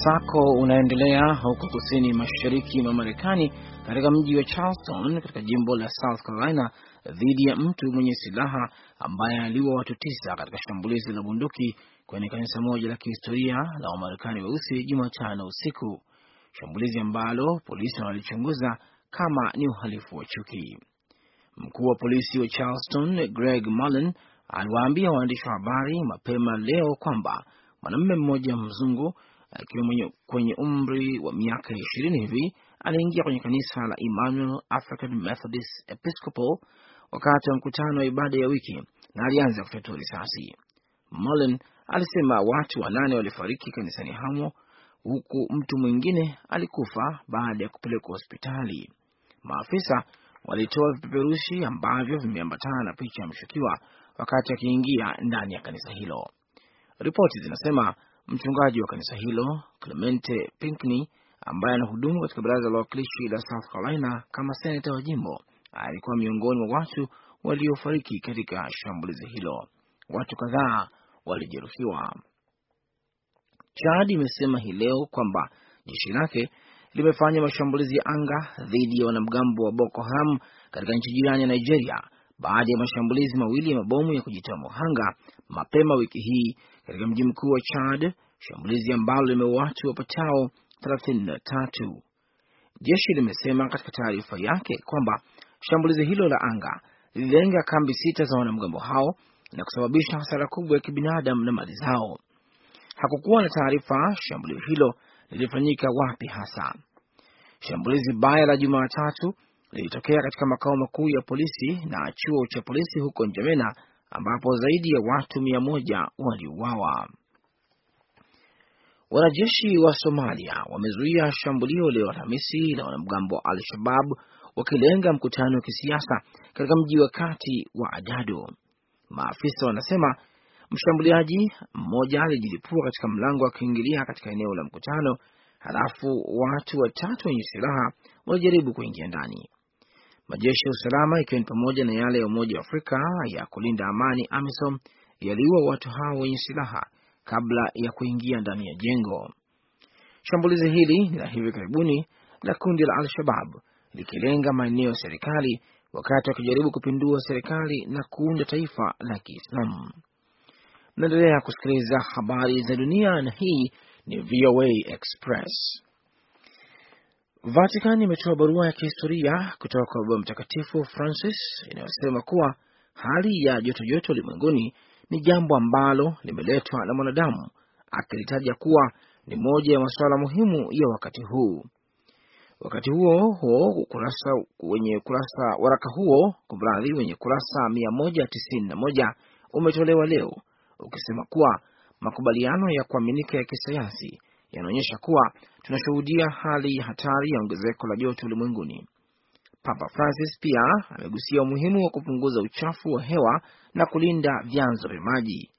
Msako unaendelea huko kusini mashariki mwa Marekani katika mji wa Charleston katika jimbo la South Carolina dhidi ya mtu mwenye silaha ambaye aliua watu tisa katika shambulizi la bunduki kwenye kanisa moja la kihistoria la Wamarekani weusi Jumatano usiku, shambulizi ambalo polisi wanalichunguza kama ni uhalifu wa chuki. Mkuu wa polisi wa Charleston Greg Mullen aliwaambia waandishi wa habari mapema leo kwamba mwanamume mmoja mzungu akiwa kwenye umri wa miaka ishirini hivi aliingia kwenye kanisa la Emmanuel African Methodist Episcopal wakati wa mkutano wa ibada ya wiki na alianza kufyatua risasi. Mullen alisema watu wanane walifariki kanisani hamo huku mtu mwingine alikufa baada ya kupelekwa hospitali. Maafisa walitoa vipeperushi ambavyo vimeambatana na picha ya mshukiwa wakati akiingia ndani ya kanisa hilo. Ripoti zinasema mchungaji wa kanisa hilo Clemente Pinkney ambaye anahudumu katika baraza la wawakilishi la South Carolina kama senata wa jimbo alikuwa miongoni mwa watu waliofariki katika shambulizi hilo. Watu kadhaa walijeruhiwa. Chad imesema hii leo kwamba jeshi lake limefanya mashambulizi ya anga dhidi ya wanamgambo wa Boko Haram katika nchi jirani ya Nigeria baada ya mashambulizi mawili ya mabomu ya kujitoa muhanga mapema wiki hii katika mji mkuu wa Chad, shambulizi ambalo limeua watu wapatao 33. Jeshi limesema katika taarifa yake kwamba shambulizi hilo la anga lililenga kambi sita za wanamgambo hao na kusababisha hasara kubwa ya kibinadamu na mali zao. Hakukuwa na taarifa shambulio hilo lilifanyika wapi hasa. Shambulizi baya la Jumatatu lilitokea katika makao makuu ya polisi na chuo cha polisi huko Njamena ambapo zaidi ya watu mia moja waliuawa. Wanajeshi wa Somalia wamezuia shambulio leo Alhamisi la wanamgambo wa Al-Shabab wakilenga mkutano wa kisiasa katika mji wa kati wa Adado. Maafisa wanasema mshambuliaji mmoja alijilipua katika mlango wa kuingilia katika eneo la mkutano, halafu watu watatu wenye silaha walijaribu kuingia ndani. Majeshi ya usalama ikiwa ni pamoja na yale ya Umoja wa Afrika ya kulinda amani AMISOM yaliua watu hao wenye silaha kabla ya kuingia ndani ya jengo. Shambulizi hili la hivi karibuni la kundi la Al-Shabab likilenga maeneo ya serikali wakati wakijaribu kupindua serikali na kuunda taifa la Kiislamu. Mnaendelea kusikiliza habari za dunia na hii ni VOA Express. Vatican imetoa barua ya kihistoria kutoka kwa Baba Mtakatifu Francis inayosema kuwa hali ya joto joto ulimwenguni ni jambo ambalo limeletwa na mwanadamu, akilitaja kuwa ni moja ya masuala muhimu ya wakati huu. Wakati huo huo, ukurasa wenye kurasa waraka huo kumradhi, wenye kurasa 191 umetolewa leo ukisema kuwa makubaliano ya kuaminika ya kisayansi yanaonyesha kuwa tunashuhudia hali ya hatari ya ongezeko la joto ulimwenguni. Papa Francis pia amegusia umuhimu wa kupunguza uchafu wa hewa na kulinda vyanzo vya maji.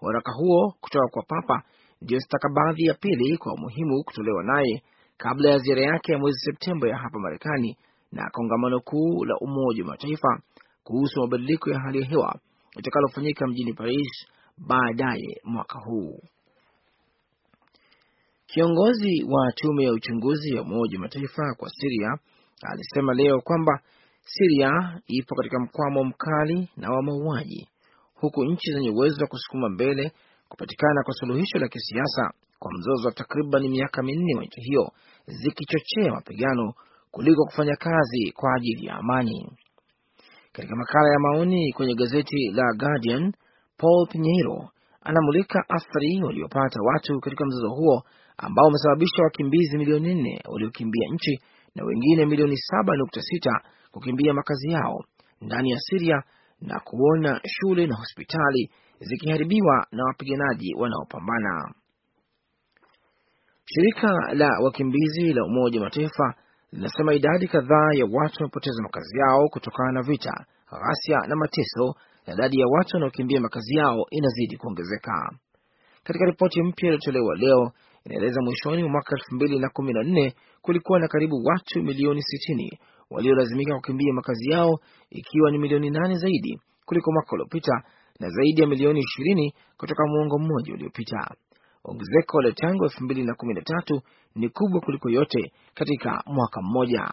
Waraka huo kutoka kwa Papa ndiyo stakabadhi ya pili kwa umuhimu kutolewa naye kabla ya ziara yake ya mwezi Septemba ya hapa Marekani na kongamano kuu la Umoja wa Mataifa kuhusu mabadiliko ya hali ya hewa itakalofanyika mjini Paris baadaye mwaka huu. Kiongozi wa tume ya uchunguzi ya Umoja wa Mataifa kwa Siria alisema leo kwamba Siria ipo katika mkwamo mkali na wa mauaji, huku nchi zenye uwezo wa kusukuma mbele kupatikana kwa suluhisho la kisiasa kwa mzozo wa takriban miaka minne wa nchi hiyo zikichochea mapigano kuliko kufanya kazi kwa ajili ya amani. Katika makala ya maoni kwenye gazeti la Guardian, Paul Pinheiro anamulika athari waliopata watu katika mzozo huo ambao umesababisha wakimbizi milioni nne waliokimbia nchi na wengine milioni saba nukta sita kukimbia makazi yao ndani ya Siria na kuona shule na hospitali zikiharibiwa na wapiganaji wanaopambana. Shirika la wakimbizi la Umoja wa Mataifa linasema idadi kadhaa ya watu wamepoteza makazi yao kutokana na vita, ghasia na mateso, na idadi ya watu wanaokimbia makazi yao inazidi kuongezeka. Katika ripoti mpya iliyotolewa leo inaeleza mwishoni mwa mwaka elfu mbili na kumi na nne kulikuwa na karibu watu milioni sitini waliolazimika kukimbia makazi yao ikiwa ni milioni nane zaidi kuliko mwaka uliopita na zaidi ya milioni ishirini kutoka muongo mmoja uliopita. ongezeko la tangu elfu mbili na kumi na tatu ni kubwa kuliko yote katika mwaka mmoja.